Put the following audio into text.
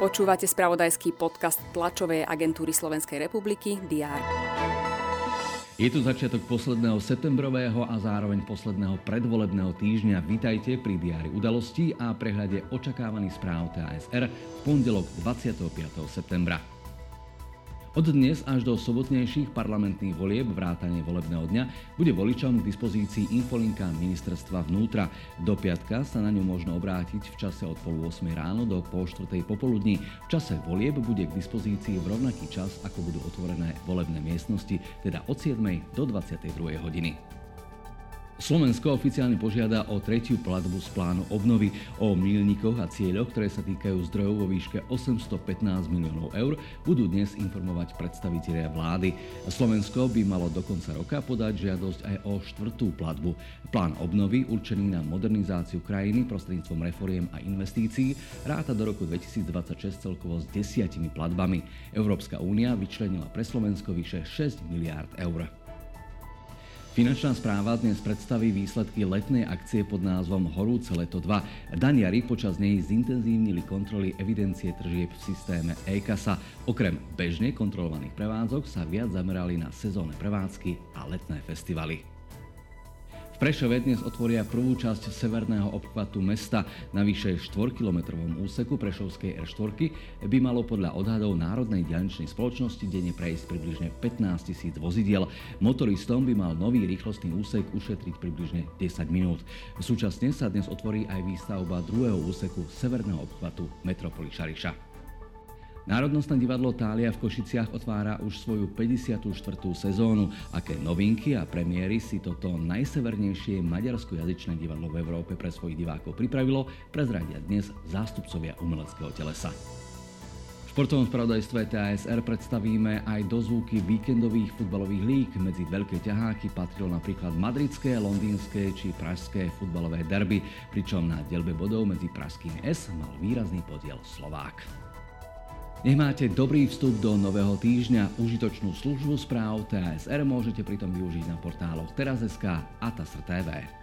Počúvate spravodajský podcast tlačovej agentúry Slovenskej republiky DR. Je tu začiatok posledného septembrového a zároveň posledného predvolebného týždňa. Vítajte pri diári udalostí a prehľade očakávaných správ TASR v pondelok 25. septembra. Od dnes až do sobotnejších parlamentných volieb vrátane volebného dňa bude voličom k dispozícii infolinka ministerstva vnútra. Do piatka sa na ňu možno obrátiť v čase od pol 8 ráno do pol 4 popoludní. V čase volieb bude k dispozícii v rovnaký čas, ako budú otvorené volebné miestnosti, teda od 7 do 22 hodiny. Slovensko oficiálne požiada o tretiu platbu z plánu obnovy. O milníkoch a cieľoch, ktoré sa týkajú zdrojov vo výške 815 miliónov eur, budú dnes informovať predstavitelia vlády. Slovensko by malo do konca roka podať žiadosť aj o štvrtú platbu. Plán obnovy, určený na modernizáciu krajiny prostredníctvom reforiem a investícií, ráta do roku 2026 celkovo s desiatimi platbami. Európska únia vyčlenila pre Slovensko vyše 6 miliárd eur. Finančná správa dnes predstaví výsledky letnej akcie pod názvom Horúce leto 2. Daniari počas nej zintenzívnili kontroly evidencie tržieb v systéme e-kasa. Okrem bežne kontrolovaných prevádzok sa viac zamerali na sezónne prevádzky a letné festivaly. Prešove dnes otvoria prvú časť severného obchvatu mesta. Na vyše 4-kilometrovom úseku Prešovskej R4 by malo podľa odhadov Národnej diaľničnej spoločnosti denne prejsť približne 15 tisíc vozidiel. Motoristom by mal nový rýchlostný úsek ušetriť približne 10 minút. Súčasne sa dnes otvorí aj výstavba druhého úseku severného obchvatu metropoly Šariša. Národnostné divadlo Tália v Košiciach otvára už svoju 54. sezónu. Aké novinky a premiéry si toto najsevernejšie maďarsko-jazyčné divadlo v Európe pre svojich divákov pripravilo, prezradia dnes zástupcovia umeleckého telesa. V športovom spravodajstve TASR predstavíme aj dozvuky víkendových futbalových lík. Medzi veľké ťaháky patrilo napríklad madridské, londýnske či pražské futbalové derby, pričom na delbe bodov medzi pražskými S mal výrazný podiel Slovák. Nech máte dobrý vstup do nového týždňa. Užitočnú službu správ TASR môžete pritom využiť na portáloch teraz.sk a TASR